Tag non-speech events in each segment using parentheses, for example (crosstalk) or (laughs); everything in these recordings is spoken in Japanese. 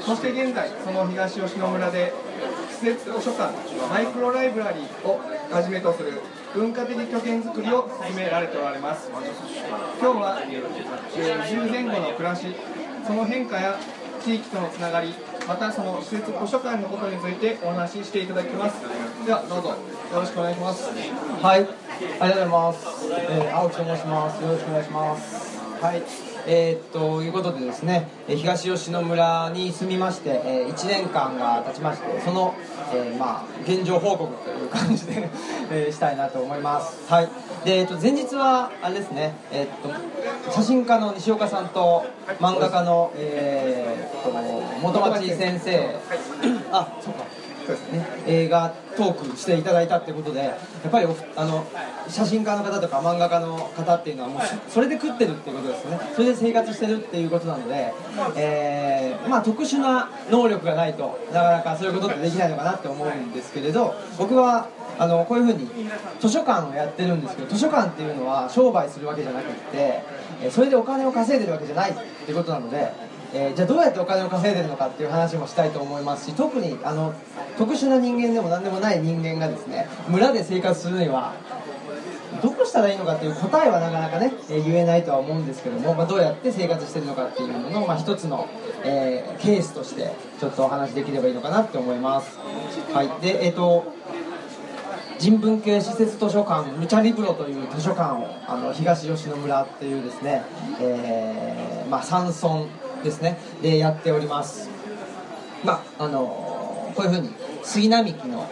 そして現在その東吉野村で施設図書館マイクロライブラリーをはじめとする文化的拠点づくりを進められておられます。今日は、えー、10前後の暮らしその変化や地域とのつながりまたその施設図書館のことについてお話ししていただきます。ではどうぞよろしくお願いします。はいありがとうございます、えー、青木と申します。よろしくお願いします。はい。えー、ということでですね東吉野村に住みまして、え1年間が経ちましてその、えー、まあ、現状報告という感じで (laughs) えしたいなと思います。はい。で、えー、と前日はあれですね、えー、と写真家の西岡さんと漫画家の、えー、と元町先生。あそうかね、映画トークしていただいたってことでやっぱりあの写真家の方とか漫画家の方っていうのはもうそれで食ってるっていうことですね。それで生活してるっていうことなので、えー、まあ特殊な能力がないとなかなかそういうことってできないのかなって思うんですけれど僕はあのこういうふうに図書館をやってるんですけど図書館っていうのは商売するわけじゃなくってそれでお金を稼いでるわけじゃないってことなのでえー、じゃあどうやってお金を稼いでるのかっていう話もしたいと思いますし特にあの特殊な人間でも何でもない人間がですね村で生活するにはどうしたらいいのかっていう答えはなかなかね、えー、言えないとは思うんですけども、まあ、どうやって生活してるのかっていうのの、まあ、一つの、えー、ケースとしてちょっとお話できればいいのかなって思います。はい。でえっ、ー、と人文系施設図書館ムチャリブロという図書館をあの東吉野村っていうですね、えーまあ、山村ですね。でやっております。まああのこういうふうに杉並木の、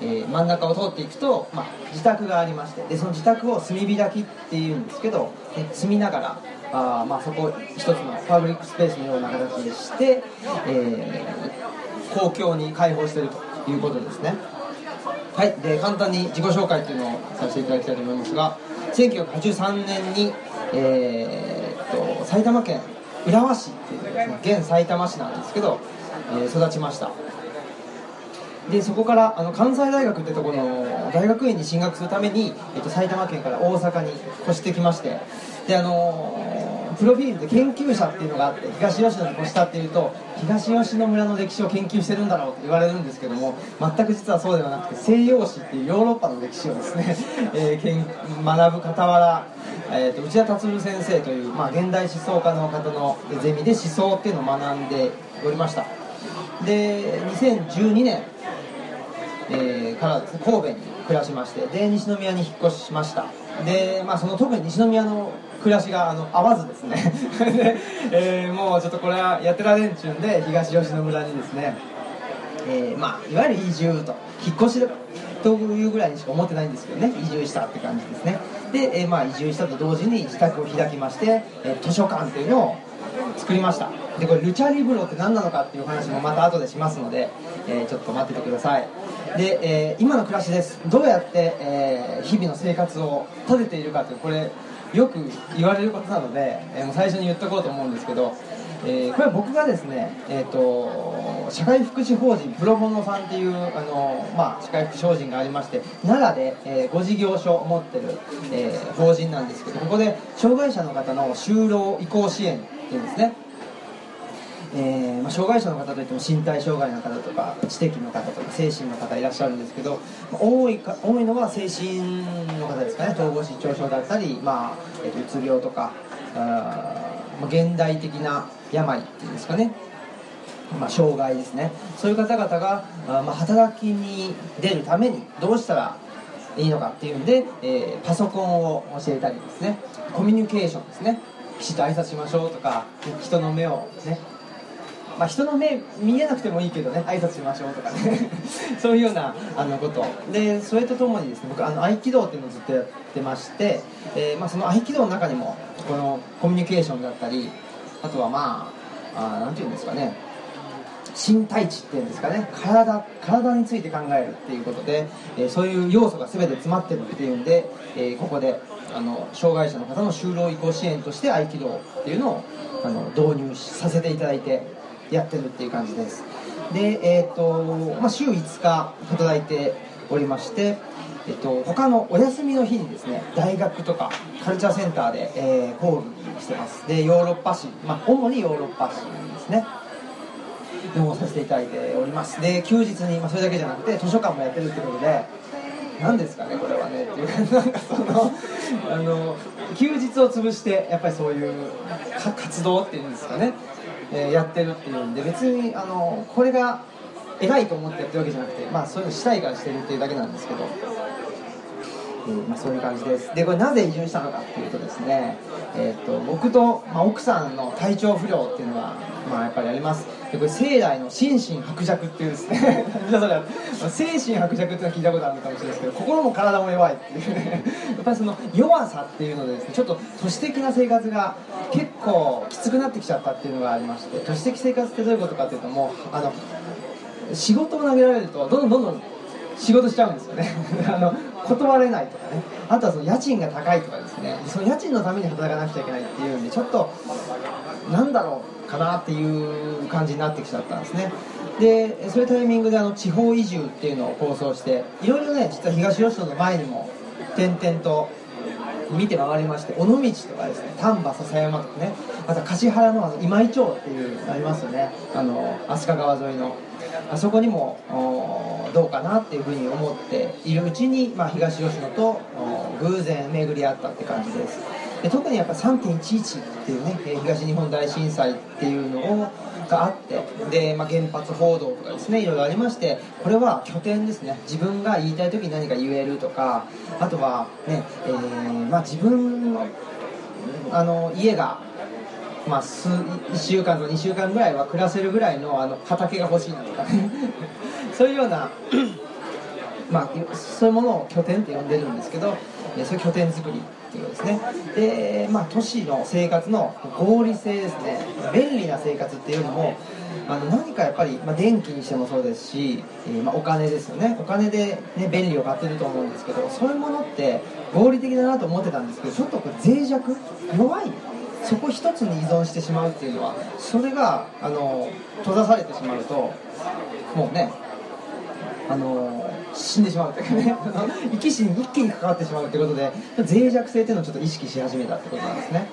えー、真ん中を通っていくと、まあ、自宅がありましてでその自宅を炭火炊きっていうんですけど、ね、住みながらあまあそこ一つのパブリックスペースのような形にして、えー、公共に開放しているということですね。はい。で簡単に自己紹介っていうのをさせていただきたいと思いますが1983年に、えー、っと埼玉県浦和市っていう現埼玉市なんですけど、えー、育ちました。でそこからあの関西大学ってとこの大学院に進学するために、えっと、埼玉県から大阪に越してきましてであのプロフィールで研究者っていうのがあって東吉野に越したっていうと東吉野村の歴史を研究してるんだろうって言われるんですけども全く実はそうではなくて西洋史っていうヨーロッパの歴史をですね、(laughs) えー、学ぶ傍らえーと、内田達先生という、まあ、現代思想家の方のゼミで思想っていうのを学んでおりました。で2012年、えー、から神戸に暮らしましてで西宮に引っ越しました。で、まあ、その特に西宮の暮らしがあの合わずですね。(laughs) で、えー、もうちょっとこれはやってられんちゅんで東吉野村にですね、えーまあ、いわゆる移住と引っ越しというぐらいにしか思ってないんですけどね移住したって感じですね。で、えー、まあ、移住したと同時に自宅を開きまして、えー、図書館っていうのを作りました。でこれルチャリブロって何なのかっていう話もまた後でしますので、えー、ちょっと待っててください。で、え今の暮らしです。どうやって、え日々の生活を立てているかってこれよく言われることなので、えもう最初に言っとこうと思うんですけどえー、これは僕がですね、えーと、社会福祉法人プロボノさんっていうあの、まあ、社会福祉法人がありまして奈良で、えー、ご事業所を持ってる、えー、法人なんですけどここで障害者の方の就労移行支援っていうんですね。えーまあ、障害者の方といっても身体障害の方とか知的の方とか精神の方いらっしゃるんですけど、まあ、多いか多いのは精神の方ですかね。統合失調症だったり、まあえー、うつ病とかあまあ、現代的な病っていうんですかね、まあ、障害ですね。そういう方々が、あまあ、働きに出るためにどうしたらいいのかっていうんで、えー、パソコンを教えたりですね。コミュニケーションですねきちっと挨拶しましょうとか人の目をねまあ、人の目見えなくてもいいけどね挨拶しましょうとかね。(laughs) そういうようなあのこと。でそれとともにですね僕あの合気道っていうのをずっとやってまして、えーまあ、その合気道の中にもこのコミュニケーションだったりあとはまああなんていうんですかね。身体値っていうんですかね。体体について考えるっていうことで、えー、そういう要素が全て詰まってるっていうんで、えー、ここであの障害者の方の就労移行支援として合気道っていうのをあの導入させていただいてやってるっていう感じです。で、えーとまあ、週5日働いておりまして、えっと、他のお休みの日にですね大学とかカルチャーセンターで、えー、講義してます。でヨーロッパ史、まあ、主にヨーロッパ史ですね。をさせていただいております。で休日に、まあ、それだけじゃなくて図書館もやってるってことで何ですかねこれはね。っていう (laughs) なんかそのあの休日を潰してやっぱりそういう活動っていうんですかね、え、やってるっていうんで別にあのこれが偉いと思ってやってるわけじゃなくてまあそういうのしたいからしてるっていうだけなんですけど。えー、まあ、そういう感じです。でこれなぜ移住したのかっていうとですね、えーと、僕と、まあ、奥さんの体調不良っていうのは、まあ、やっぱりあります。でこれ生来の心身薄弱っていうですね (laughs) 精神薄弱っていうのは聞いたことあるかもしれないですけど心も体も弱いっていうね。やっぱりその弱さっていうのでですねちょっと都市的な生活が結構きつくなってきちゃったっていうのがありまして都市的生活ってどういうことかっていうともうあの仕事を投げられるとどんどんどんどん仕事しちゃうんですよね。(laughs) あの断れないとかね。あとはその家賃が高いとかですね。その家賃のために働かなくちゃいけないっていうんでちょっとなんだろう。かなっていう感じになってきちゃったんですね。でそういうタイミングであの地方移住っていうのを構想していろいろね実は東吉野の前にも点々と見て回りまして尾道とかですね丹波篠山とかねあと橿原のあの今井町っていうのありますよね。あの飛鳥川沿いの。あそこにもどうかなっていうふうに思っているうちに、まあ、東吉野と偶然巡り合ったって感じです。で特にやっぱ3.11っていうね東日本大震災っていうのをがあってで、まあ、原発報道とかですねいろいろありましてこれは拠点ですね。自分が言いたい時に何か言えるとかあとはね、えーまあ、自分のあの家がまあ、数1週間と2週間ぐらいは暮らせるぐらいのあの畑が欲しいなとかね。(laughs) そういうようなまあ、そういうものを拠点って呼んでるんですけどそういう拠点作り。っていうですねで、まあ、都市の生活の合理性ですね。便利な生活っていうのもあの何かやっぱり、まあ、電気にしてもそうですし、えー、まあ、お金ですよね。お金で、ね、便利を買ってると思うんですけどそういうものって合理的だなと思ってたんですけどちょっとこれ脆弱弱いそこ一つに依存してしまうっていうのはそれがあの閉ざされてしまうともうねあの死んでしまうというかね (laughs) 生き死に一気に関わってしまうということで脆弱性っていうのをちょっと意識し始めたってことなんですね。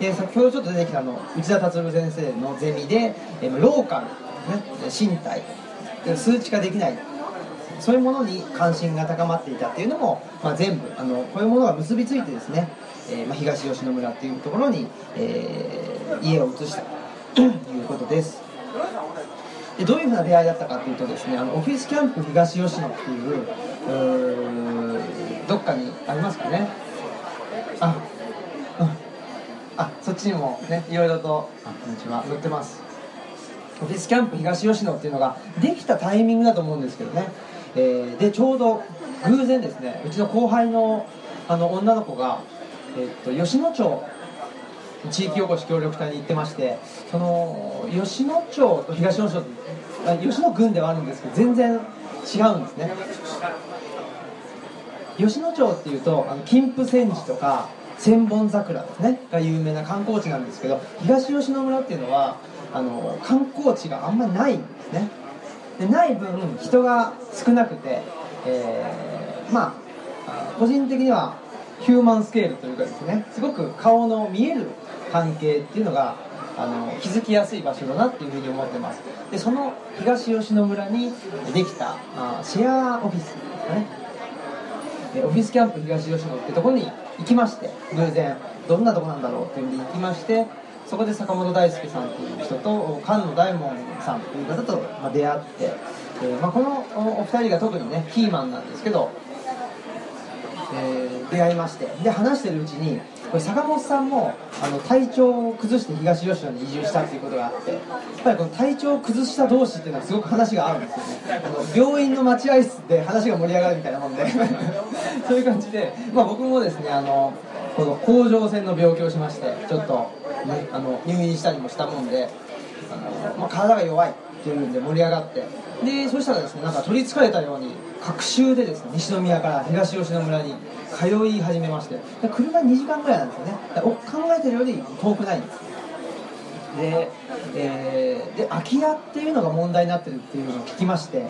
で先ほどちょっと出てきたあの内田達郎先生のゼミで、えローカル、ね、身体数値化できないそういうものに関心が高まっていたっていうのも、まあ、全部あのこういうものが結びついてですねえー、まあ、東吉野村っていうところに、えー、家を移したということです。どういうふうな出会いだったかっていうとですねあのオフィスキャンプ東吉野っていうどっかにありますかね。ああそっちにもねいろいろとあこんにちは。載ってます。オフィスキャンプ東吉野っていうのができたタイミングだと思うんですけどね、えー、でちょうど偶然ですねうちの後輩のあの女の子がえっと、吉野町地域おこし協力隊に行ってましてその吉野町と東野町吉野郡ではあるんですけど全然違うんですね。吉野町っていうとあの金峰山寺とか千本桜ですねが有名な観光地なんですけど東吉野村っていうのはあの観光地があんまりないんですね。でない分人が少なくて、えー、まあ個人的にはヒューマンスケールというかですねすごく顔の見える関係っていうのがあの気づきやすい場所だなっていうふうに思ってます。でその東吉野村にできたあシェアオフィスですかね。オフィスキャンプ東吉野ってとこに行きまして偶然どんなとこなんだろうっていうんで行きましてそこで坂本大輔さんっていう人と菅野大門さんという方と出会って、えーまあ、このお二人が特にねキーマンなんですけどえー、出会いましてで話してるうちにこれ坂本さんもあの体調を崩して東吉野に移住したっていうことがあってやっぱりこの体調を崩した同士っていうのはすごく話が合うんですよね。あの病院の待合室で話が盛り上がるみたいなもんで。(laughs) そういう感じで、まあ、僕もですねあのこの甲状腺の病気をしましてちょっと、ね、あの入院したりもしたもんであの、まあ、体が弱いっていうんで盛り上がって。でそしたらですねなんか取りつかれたように隔週でですね西宮から東吉野村に通い始めまして車2時間ぐらいなんですよね。考えてるより遠くない。んですで,、えー、で空き家っていうのが問題になってるっていうのを聞きまして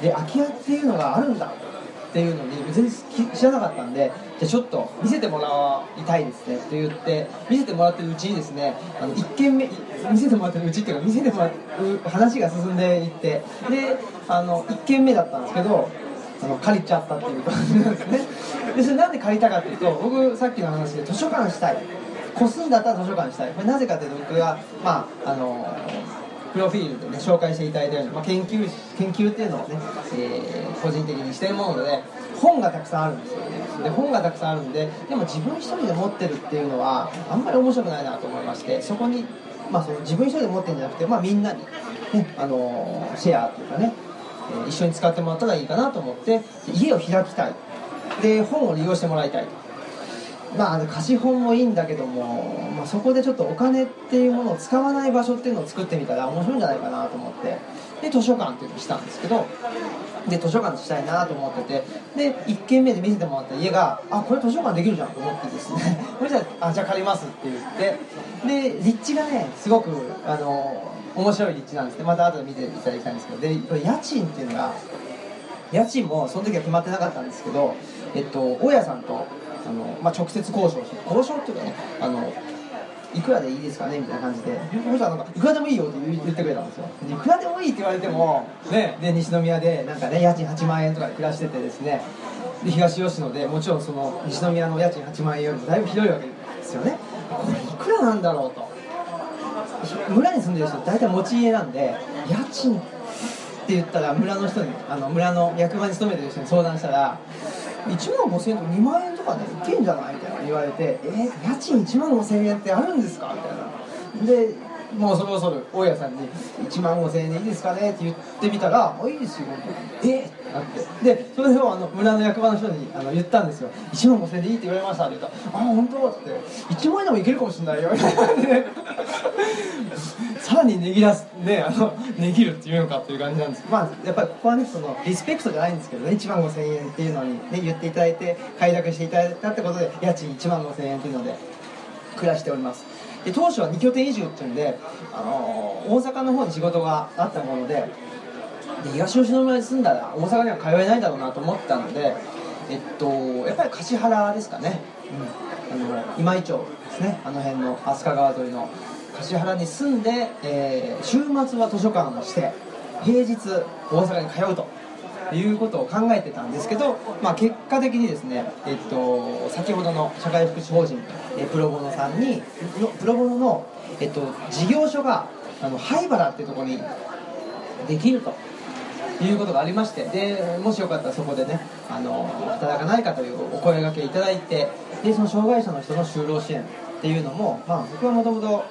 で空き家っていうのがあるんだっていうのに全然知らなかったんでじゃちょっと見せてもらいたいですねって言って見せてもらってるうちにですねあの1軒目見せてもらってるうちっていうか見せてもらう話が進んでいってであの1軒目だったんですけどあの借りちゃったっていう感じなんですね。でそれなんで借りたかっていうと僕さっきの話で図書館したい。個数だったら図書館したい。これなぜかというと僕がまああのプロフィールでね紹介していただいたように、まあ、研究研究っていうのをね、えー、個人的にしてるもので本がたくさんあるんですよね。で本がたくさんあるんででも自分一人で持ってるっていうのはあんまり面白くないなと思いましてそこに、まあ、その自分一人で持ってるんじゃなくて、まあ、みんなに、ねあのシェアっていうかね、一緒に使ってもらったらいいかなと思って家を開きたい。で本を利用してもらいたいまあ貸本もいいんだけども、まあ、そこでちょっとお金っていうものを使わない場所っていうのを作ってみたら面白いんじゃないかなと思って。で図書館っていうのをしたんですけどで図書館したいなと思っててで1軒目で見せてもらった家があこれ図書館できるじゃんと思ってですね。(laughs) それじゃあじゃあ借りますって言って。で立地がねすごくあの面白い立地なんです。ねまた後で見ていただきたいんですけど。で家賃っていうのが家賃もその時は決まってなかったんですけど、えっと、大家さんとあの、まあ、直接交渉して交渉っていうかねあのいくらでいいですかね？みたいな感じで。大家さんなんかいくらでもいいよって言ってくれたんですよ。いくらでもいいって言われてもねで西宮でなんかね家賃8万円とかで暮らしててですね。で東吉野でもちろんその西宮の家賃8万円よりもだいぶ広いわけですよね。これいくらなんだろうと。村に住んでる人大体持ち家なんで家賃って言ったら村の人にあの村の役場に勤めてる人に相談したら1万5000円とか2万円とかでいけんじゃないみたいな言われてえー、家賃1万5000円ってあるんですかみたいな。でもうそろそろ大家さんに「1万5000円でいいですかね?」って言ってみたら「あいいですよ」え？ー、ってなって。でそれをあの村の役場の人にあの言ったんですよ「1万5000円でいいって言われました」って言ったら「あ本当?」って「1万円でもいけるかもしれないよ」みたいなさらに値切らすねあの値切るっていうのかっていう感じなんですけどまあやっぱりここはねそのリスペクトじゃないんですけどね。1万5000円っていうのにね言っていただいて快諾していただいたってことで家賃1万5000円っていうので暮らしております。で当初は2拠点移住っていうんで、あのー大阪の方に仕事があったものでで東吉野村に住んだら大阪には通えないだろうなと思ったのでえっとやっぱり橿原ですかね、うん、あの今井町ですね。あの辺の飛鳥川沿いの橿原に住んで、えー週末は図書館をして平日大阪に通うということを考えてたんですけど、まあ、結果的にですね、えっと、先ほどの社会福祉法人えプロボノさんにプロボノの、えっと、事業所があの灰原っていうとこにできるということがありましてでもしよかったらそこでねあの働かないかというお声掛けいただいてでその障害者の人の就労支援っていうのも、まあ、僕はもともと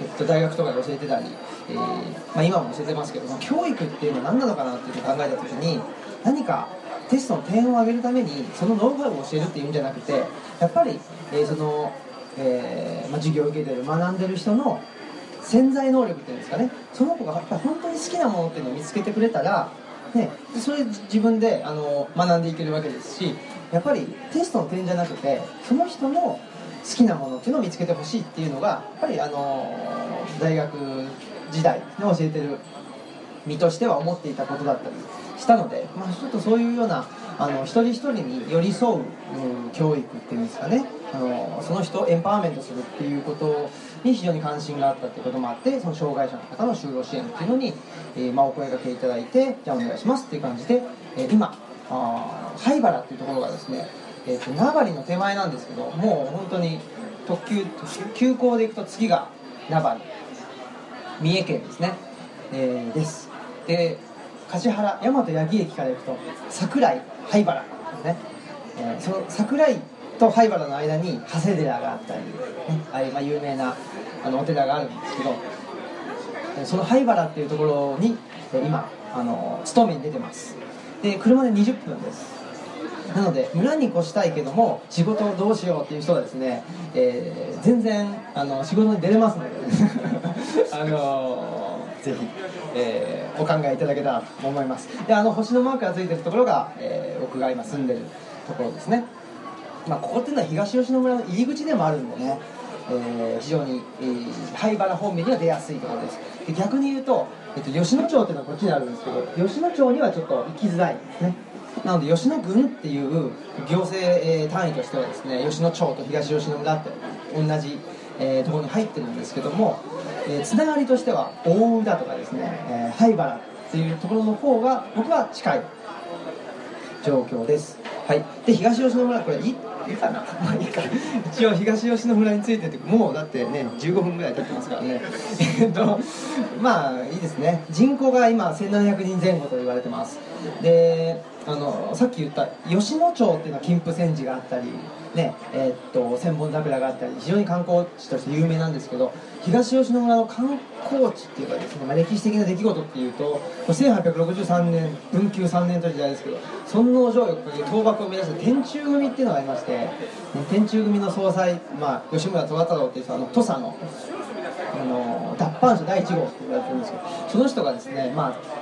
えっと大学とかで教えてたり、えーまあ、今も教えてますけども教育っていうのは何なのかなっていうのを考えた時に何かテストの点を上げるためにそのノウハウを教えるっていうんじゃなくてやっぱり、えーその、えーまあ、授業を受けてる学んでる人の潜在能力っていうんですかね。その子がやっぱり本当に好きなものっていうのを見つけてくれたら、ね、それ自分であの学んでいけるわけですしやっぱりテストの点じゃなくてその人の好きなものっていうのを見つけてほしいっていうのがやっぱりあの大学時代に教えてる身としては思っていたことだったりしたので、まあ、ちょっとそういうようなあの一人一人に寄り添う、うん教育っていうんですかね。あのその人をエンパワーメントするっていうことに非常に関心があったっていうこともあってその障害者の方の就労支援っていうのに、えーまあ、お声掛けいただいてじゃあお願いしますっていう感じで、えー今あ灰原っていうところがですね、えー、と名張の手前なんですけどもう本当に特急急行で行くと次が名張三重県ですね、えーです。で橿原大和八木駅から行くと桜井灰原ですね、えーその桜井と灰原の間に長谷寺があったり、ね、ああいうまあ有名なあのお寺があるんですけどその灰原っていうところに今あの勤めに出てます。で車で20分です。なので村に越したいけども仕事をどうしようっていう人はですね、えー全然あの仕事に出れますので。(laughs) あのぜひ、えーお考えいただけたらと思います。であの星のマークがついてるところが、えー僕が今住んでるところですね。まあ、ここっていうのは東吉野村の入り口でもあるんでね、えー非常に、えー灰原方面には出やすいところです。で逆に言うと、えっと、吉野町っていうのはこっちにあるんですけど吉野町にはちょっと行きづらいですね。なので吉野郡っていう行政、えー単位としてはですね吉野町と東吉野村って同じ、えーところに入ってるんですけども、えーつながりとしては大浦とかですね、えー灰原っていうところの方が僕は近い状況です。はい。で東吉野村これいいいかな？(laughs) まあいいか。一応東吉野村についててもうだってね15分ぐらい経ってますからね。えっとまあいいですね。人口が今1700人前後と言われてます。であのさっき言った吉野町っていうのは金峰山寺があったりねえっと千本桜があったり非常に観光地として有名なんですけど東吉野村の観光地っていうかですね、まあ、歴史的な出来事っていうと1863年文久3年という時代ですけど尊王攘夷という倒幕を目指した天中組っていうのがありまして、ね天中組の総裁、まあ、吉村虎太郎っていう人あの土佐のあの脱藩者第1号って言われてるんですけどその人がですねまあ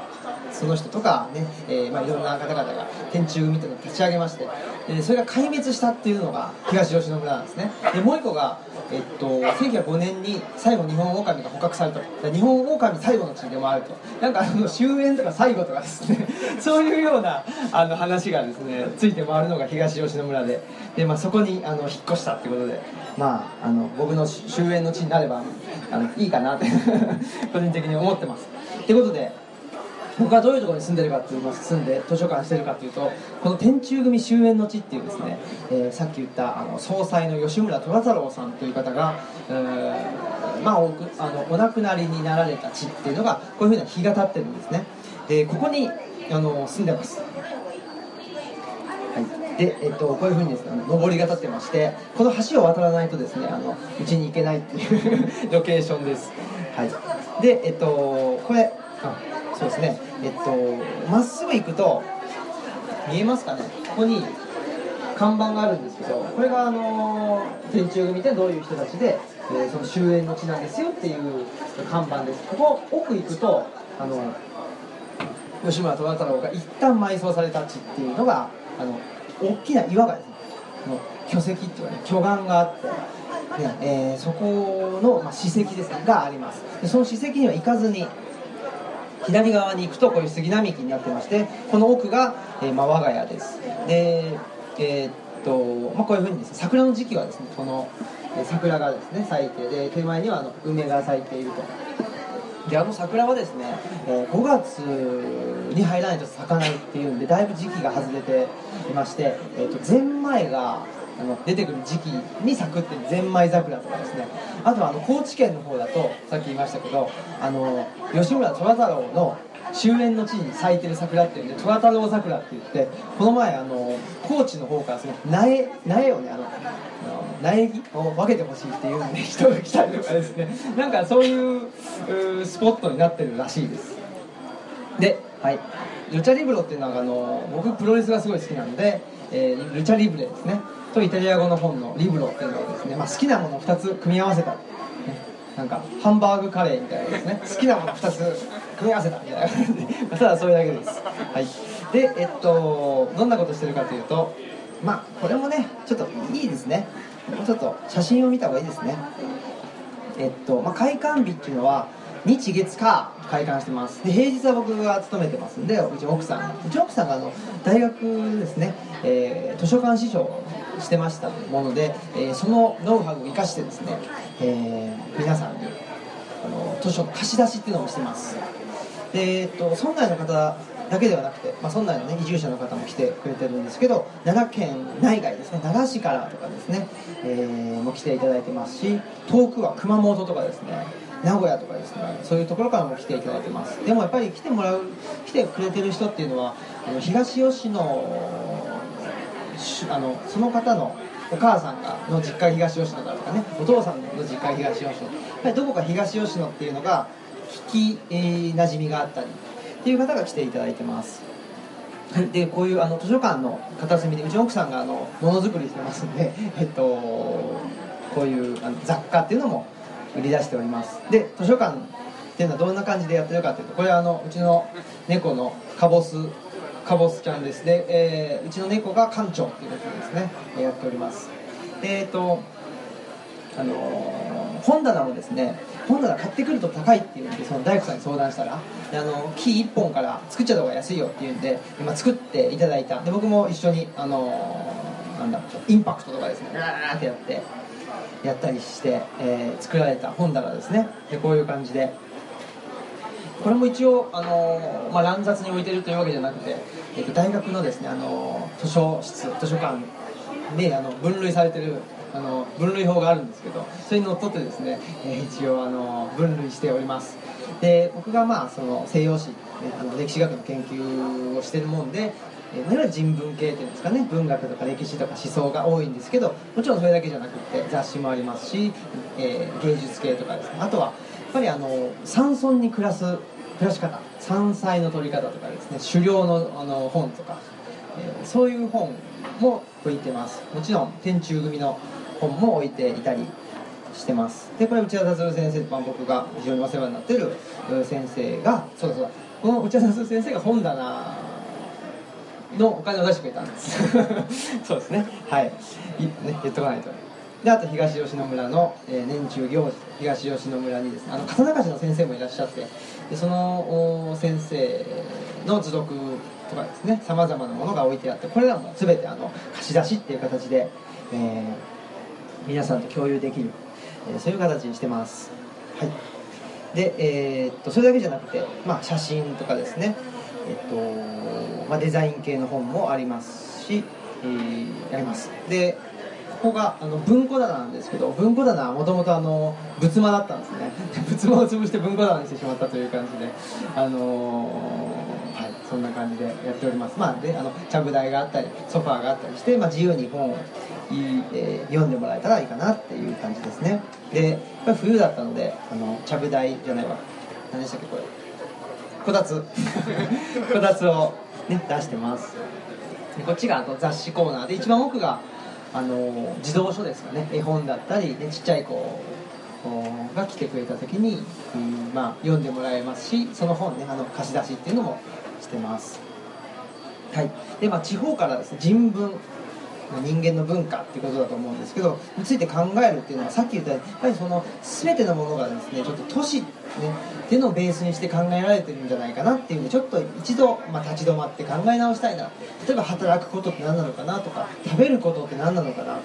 その人とかね、えーまあ、いろんな方々が天中組っていうのを立ち上げましてでそれが壊滅したっていうのが東吉野村なんですね。でもう一個が、えっと、1905年に最後日本狼が捕獲されたと。日本狼最後の地でもあると。なんかあの終焉とか最後とかですね。(laughs) そういうようなあの話がですねついて回るのが東吉野村で。で、まあ、そこにあの引っ越したっていうことで。まああの僕の終焉の地になればあのいいかなって (laughs) 個人的に思ってます。ということで僕はどういうところに住んでるかっていう住んで図書館してるかっていうとこの天中組終焉の地っていうですね、えーさっき言ったあの総裁の吉村虎太郎さんという方が、えーまあ、おくあのお亡くなりになられた地っていうのがこういうふうな日が経ってるんですねでここにあの住んでますはい、で、えっと、こういうふうにですね、の上りが立ってまして、この橋を渡らないとですね、うちに行けないっていう (laughs) ロケーションです。はい。で、えっと、これ、あ、そうですね、えっと、まっすぐ行くと、見えますかね、ここに看板があるんですけど、これがあの、天中組ってどういう人たちで、えーその終焉の地なんですよっていう看板です。ここ奥行くと、あの、吉村虎太郎が一旦埋葬された地っていうのがあの大きな岩がですね巨石っていうかね巨岩があって、ねえーそこの、まあ、史跡ですねがあります。でその史跡には行かずに左側に行くとこういう杉並木になってましてこの奥が、えーまあ、我が家です。でえーっと、まあ、こういうふうにですね桜の時期はですねこの桜がですね咲いてで手前にはあの梅が咲いていると。であの桜はですね、えー5月に入らないと咲かないっていうんでだいぶ時期が外れていまして、えー、とゼンマイがあの出てくる時期に咲くってゼンマイ桜とかですね。あとはあの高知県の方だとさっき言いましたけどあの吉村虎太郎の終焉の地に咲いてる桜っていうんで虎太郎桜って言ってこの前あの高知の方からその苗苗をねあの苗木を分けてほしいっていうんで人が来たりとかですね。なんかそういうスポットになってるらしいです。で、はい、ルチャリブロっていうのはあの僕プロレスがすごい好きなので、えールチャリブレですね。とイタリア語の本のリブロっていうのをですね、まあ、好きなものを2つ組み合わせた、ね、なんかハンバーグカレーみたいなですね。好きなもの2つ組み合わせたみたいな感じで。ただそれだけです、はい、でえっとどんなことしてるかというとまあこれもねちょっといいですね。もうちょっと写真を見た方がいいですね。えっと、まあ、開館日っていうのは日月火開館してます。で平日は僕が勤めてますんでうち奥さん。うち奥さんがあの大学ですね、えー図書館司書をしてましたもので、えーそのノウハウを生かしてですね、えー皆さんにあの図書の貸し出しっていうのをしてます。で、えっと、村内の方だけではなくて、まあ、村内の、ね、移住者の方も来てくれてるんですけど奈良県内外ですね奈良市からとかですね、えーも来ていただいてますし遠くは熊本とかですね。名古屋とかですねそういうところからも来ていただいてます。でもやっぱり来てもらう来てくれてる人っていうのはあの東吉野あのその方のお母さんがの実家東吉野だとかねお父さんの実家東吉野やっぱりどこか東吉野っていうのが聞き、えー、馴染みがあったりっていう方が来ていただいてます。でこういうあの図書館の片隅でうちの奥さんがあのものづくりしてますんで、えっと、こういうあの雑貨っていうのも売り出しております。で図書館っていうのはどんな感じでやってるかっていうとこれはあのうちの猫のカボスカボスちゃんですで、えーうちの猫が館長っていうことですね。やっております。えっとあのー本棚もですね本棚買ってくると高いっていうんでその大工さんに相談したらあの木1本から作っちゃった方が安いよっていうんで今作っていただいた。で僕も一緒にあのなんだインパクトとかですねガーってやってやったりして、えー作られた本棚ですね。でこういう感じで。これも一応、あのーまあ、乱雑に置いてるというわけじゃなくて、えっと大学のですね、あのー図書室図書館であの分類されてるあの分類法があるんですけどそれにのっとってですね、えー一応、あの分類しております。で僕がまあその西洋史、ね、あの歴史学の研究をしてるもんでえーいわゆる人文系っていうんですかね文学とか歴史とか思想が多いんですけどもちろんそれだけじゃなくて雑誌もありますし、えー芸術系とかですね。あとはやっぱりあの山村に暮らす暮らし方山菜の取り方とかですね狩猟のあの本とか、えーそういう本も置いてます。もちろん天中組の本も置いていたりしてます。でこれ内田達郎先生と僕が非常にお世話になってる先生がそうだそうこの内田達郎先生が本棚のお金を出してくれたんです。(laughs) そうですね。はい。いね言っとかないと。であと東吉野村の、えー年中行事。東吉野村にですねあの刀鍛冶の先生もいらっしゃってでそのお先生の図録とかですねさまざまなものが置いてあってこれらも全てあの貸し出しっていう形で、えー皆さんと共有できる、えーそういう形にしてます。はい。で、えーっとそれだけじゃなくて、まあ、写真とかですね、えっとまあ、デザイン系の本もありますし、えーあります。でここがあの文庫棚なんですけど文庫棚はもともと仏間だったんですね。(laughs) 仏間を潰して文庫棚にしてしまったという感じであのーはいそんな感じでやっております。まあであのちゃぶ台があったりソファーがあったりして、まあ、自由に本をいい、えー読んでもらえたらいいかなっていう感じですね。で冬だったのであのちゃぶ台じゃないわ。何でしたっけこれ。こたつ。(laughs) こたつを、ね、出してます。でこっちがあと雑誌コーナーで一番奥があの児童書ですかね。絵本だったり、ね、ちっちゃい子が来てくれた時に、うんまあ、読んでもらえますしその本ねあの貸し出しっていうのもしてます。はい。でまあ地方からですね人文人間の文化っていうことだと思うんですけどについて考えるっていうのはさっき言ったようにやっぱりその全てのものがですねちょっと都市、ね、っていうのベースにして考えられてるんじゃないかなっていうんでちょっと一度、まあ、立ち止まって考え直したいな例えば働くことって何なのかなとか食べることって何なのかな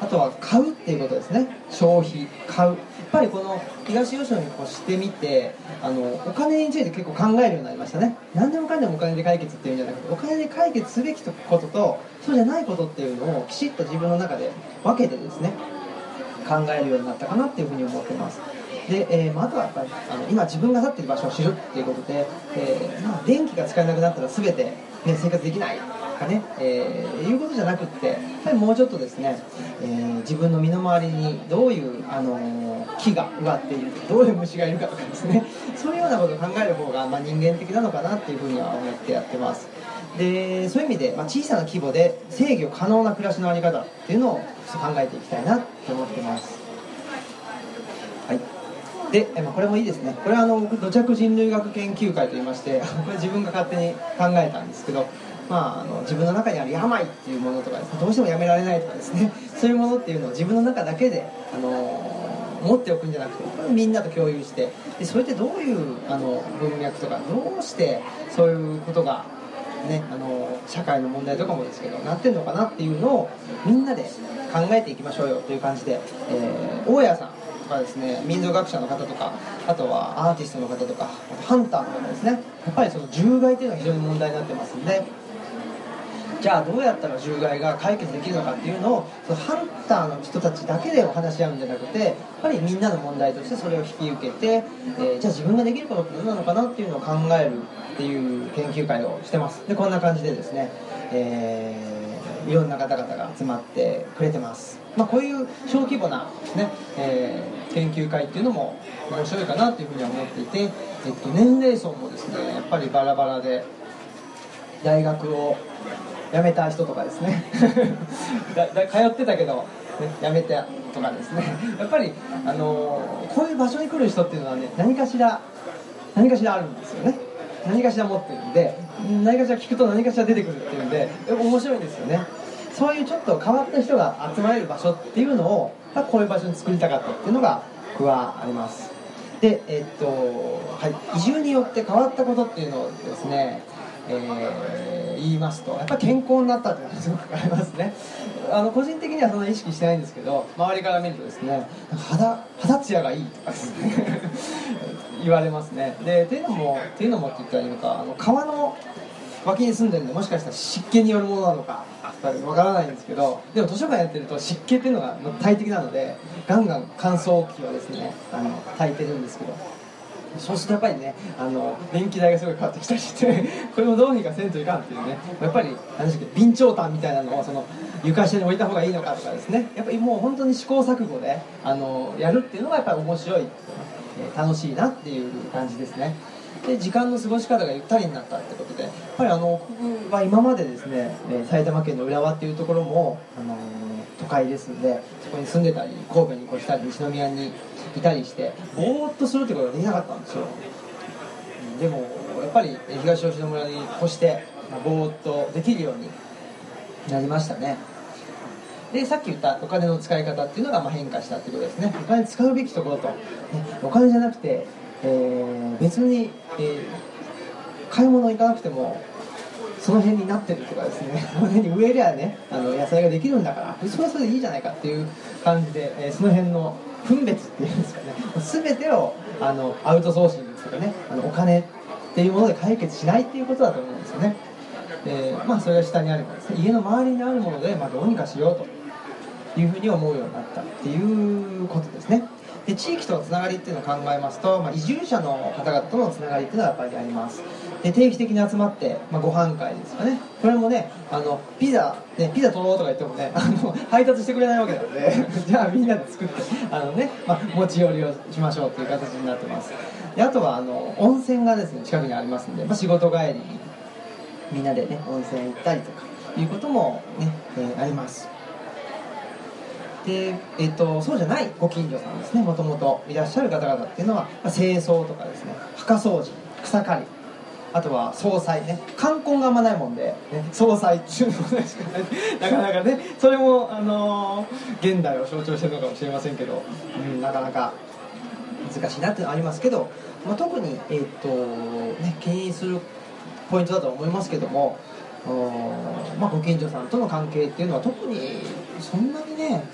あとは買うっていうことですね。消費買う。やっぱりこの東吉野に越してみてあのお金について結構考えるようになりましたね。何でもかんでもお金で解決っていうんじゃなくてお金で解決すべきこととそうじゃないことっていうのをきちっと自分の中で分けてですね考えるようになったかなっていうふうに思ってます。で、えーまあ、あとはやっぱりあの今自分が立ってる場所を知るっていうことで、えーまあ、電気が使えなくなったら全て、ね、生活できない。かね、えーいうことじゃなくってやっぱりもうちょっとですね、えー自分の身の回りにどういう、あのー木が植わっているどういう虫がいるかとかですねそういうようなことを考える方が、まあ、人間的なのかなっていうふうには思ってやってます。でそういう意味で、まあ、小さな規模で制御可能な暮らしのあり方っていうのを考えていきたいなと思ってます。はい。で、まあ、これもいいですね。これはあの土着人類学研究会といいまして (laughs) これ自分が勝手に考えたんですけど、まあ、あの自分の中にある病っていうものとかですねどうしてもやめられないとかですね (laughs) そういうものっていうのを自分の中だけで、あの持っておくんじゃなくてみんなと共有してでそれってどういうあの文脈とかどうしてそういうことがね、あの社会の問題とかもですけどなってんのかなっていうのをみんなで考えていきましょうよという感じで、えー大家さんとかですね民族学者の方とかあとはアーティストの方とかあとハンターの方ですねやっぱりその獣害っていうのは非常に問題になってますんでじゃあどうやったら獣害が解決できるのかっていうのをそのハンターの人たちだけでお話し合うんじゃなくてやっぱりみんなの問題としてそれを引き受けて、えーじゃあ自分ができることって何なのかなっていうのを考えるっていう研究会をしてます。でこんな感じでですね、えーいろんな方々が集まってくれてます、まあ、こういう小規模なね、えー研究会っていうのも面白いかなというふうには思っていて、えっと、年齢層もですねやっぱりバラバラで大学を辞めた人とかですね。(laughs) だだ通ってたけど、ね、辞めたとかですね。(laughs) やっぱり、あのーこういう場所に来る人っていうのはね何かしら何かしらあるんですよね。何かしら持ってるんで何かしら聞くと何かしら出てくるっていうんで面白いんですよね。そういうちょっと変わった人が集まれる場所っていうのをこういう場所に作りたかったっていうのが僕はあります。でえっと、はい、移住によって変わったことっていうのをですねえー、言いますとやっぱり健康になったっていうのがすごくありますね。あの個人的にはそんな意識してないんですけど周りから見るとですね肌肌ツヤがいいとかですね (laughs) 言われますね。でっていうのもっていうのもって言ったらいいのかあの川の脇に住んでるんでもしかしたら湿気によるものなのかわからないんですけどでも図書館やってると湿気っていうのが大敵なのでガンガン乾燥機はですねあの炊いてるんですけどそうするとやっぱりねあの電気代がすごい変わってきたりして (laughs) これもどうにかせんといかんっていうねやっぱり何でしたっけ備長炭みたいなのをその床下に置いた方がいいのかとかですね。やっぱりもう本当に試行錯誤であのやるっていうのがやっぱり面白い、楽しいなっていう感じですね。で時間の過ごし方がゆったりになったってことでやっぱりあの僕は今までですね埼玉県の浦和っていうところも、あの都会ですんでそこに住んでたり神戸に越したり西宮にいたりして。ぼーっとするってことができなかったんですよ。でもやっぱり東吉野村に越してぼーっとできるようになりましたね。でさっき言ったお金の使い方っていうのがま変化したってことですね。お金使うべきところと、ね、お金じゃなくて、えー、別に、えー、買い物行かなくてもその辺になってるとかですね。(laughs) その辺に植えりゃねあの野菜ができるんだから。それはそれでいいじゃないかっていう感じで、えー、その辺の分別っていうんですかね。全てをあのアウトソーシングとかねあのお金っていうもので解決しないっていうことだと思うんですよね。でまあそれが下にあればですね家の周りにあるもので、まあ、どうにかしようというふうに思うようになったっていうことですね。で地域とのつながりっていうのを考えますと、まあ、移住者の方々とのつながりっていうのはやっぱりあります。で定期的に集まって、まあ、ご飯会ですかね。これもねあのピザ、ね、ピザ取ろうとか言ってもねあの (laughs) 配達してくれないわけなので (laughs) じゃあみんなで作ってあのね、まあ、持ち寄りをしましょうという形になってます。であとはあの温泉がですね近くにありますんで、まあ、仕事帰りにみんなでね温泉行ったりとかいうこともね、えー、あります。で、えーと、そうじゃないご近所さんですねもともといらっしゃる方々っていうのは、まあ、清掃とかですね墓掃除草刈りあとは総裁ね。冠婚があんまないもんで、ね、総裁っていうのもねない。(laughs) なかなかね。それも、あのー、現代を象徴してるのかもしれませんけど、うん、なかなか難しいなってのありますけど、まあ、特に、えーとね、牽引するポイントだと思いますけどもまあ、ご近所さんとの関係っていうのは特にそんなにね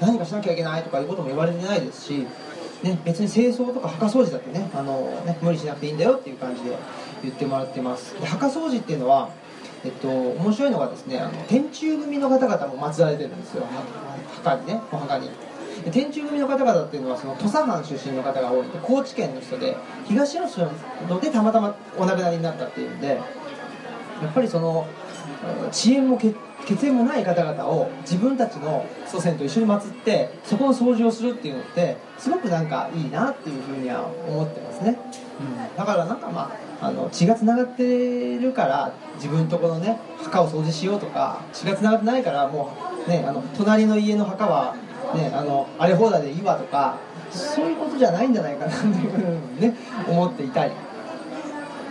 何かしなきゃいけないとかいうことも言われてないですし、ね、別に清掃とか墓掃除だってねあのね無理しなくていいんだよっていう感じで言ってもらってます。で墓掃除っていうのはえっと、面白いのがですねあの天中組の方々も祀られてるんですよ。墓にねお墓に。天中組の方々っていうのはその土佐藩出身の方が多いで高知県の人で東吉野でたまたまお亡くなりになったっていうんでやっぱりその遅延も血血縁もない方々を自分たちの祖先と一緒に祀ってそこの掃除をするっていうのってすごくなんかいいなっていうふうには思ってますね、うん、だからなんかまああの血がつながってるから自分とこのね墓を掃除しようとか血がつながってないからもうねあの隣の家の墓はねあの荒れ放題でいいわとかそういうことじゃないんじゃないかなというふうにね思っていたり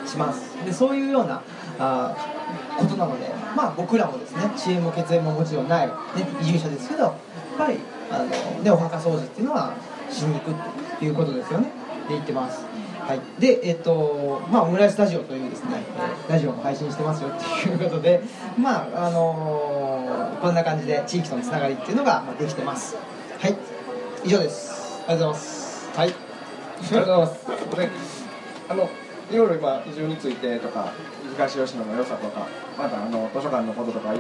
します。でそういうようなあことなので、まあ、僕らもですね遅延も血縁ももちろんない、ね、移住者ですけどやっぱりあの、ね、お墓掃除っていうのはしに行くっていうことですよねで言ってますはい、で、えっとまあ、オムライスタジオというですね、ラジオも配信してますよっていうことで、まああのー、こんな感じで地域とのつながりっていうのができてます。はい、以上です。ありがとうございます。はい、ありがとうございます。であのいろいろ今移住についてとか東吉野の良さとかまたあの図書館のこととか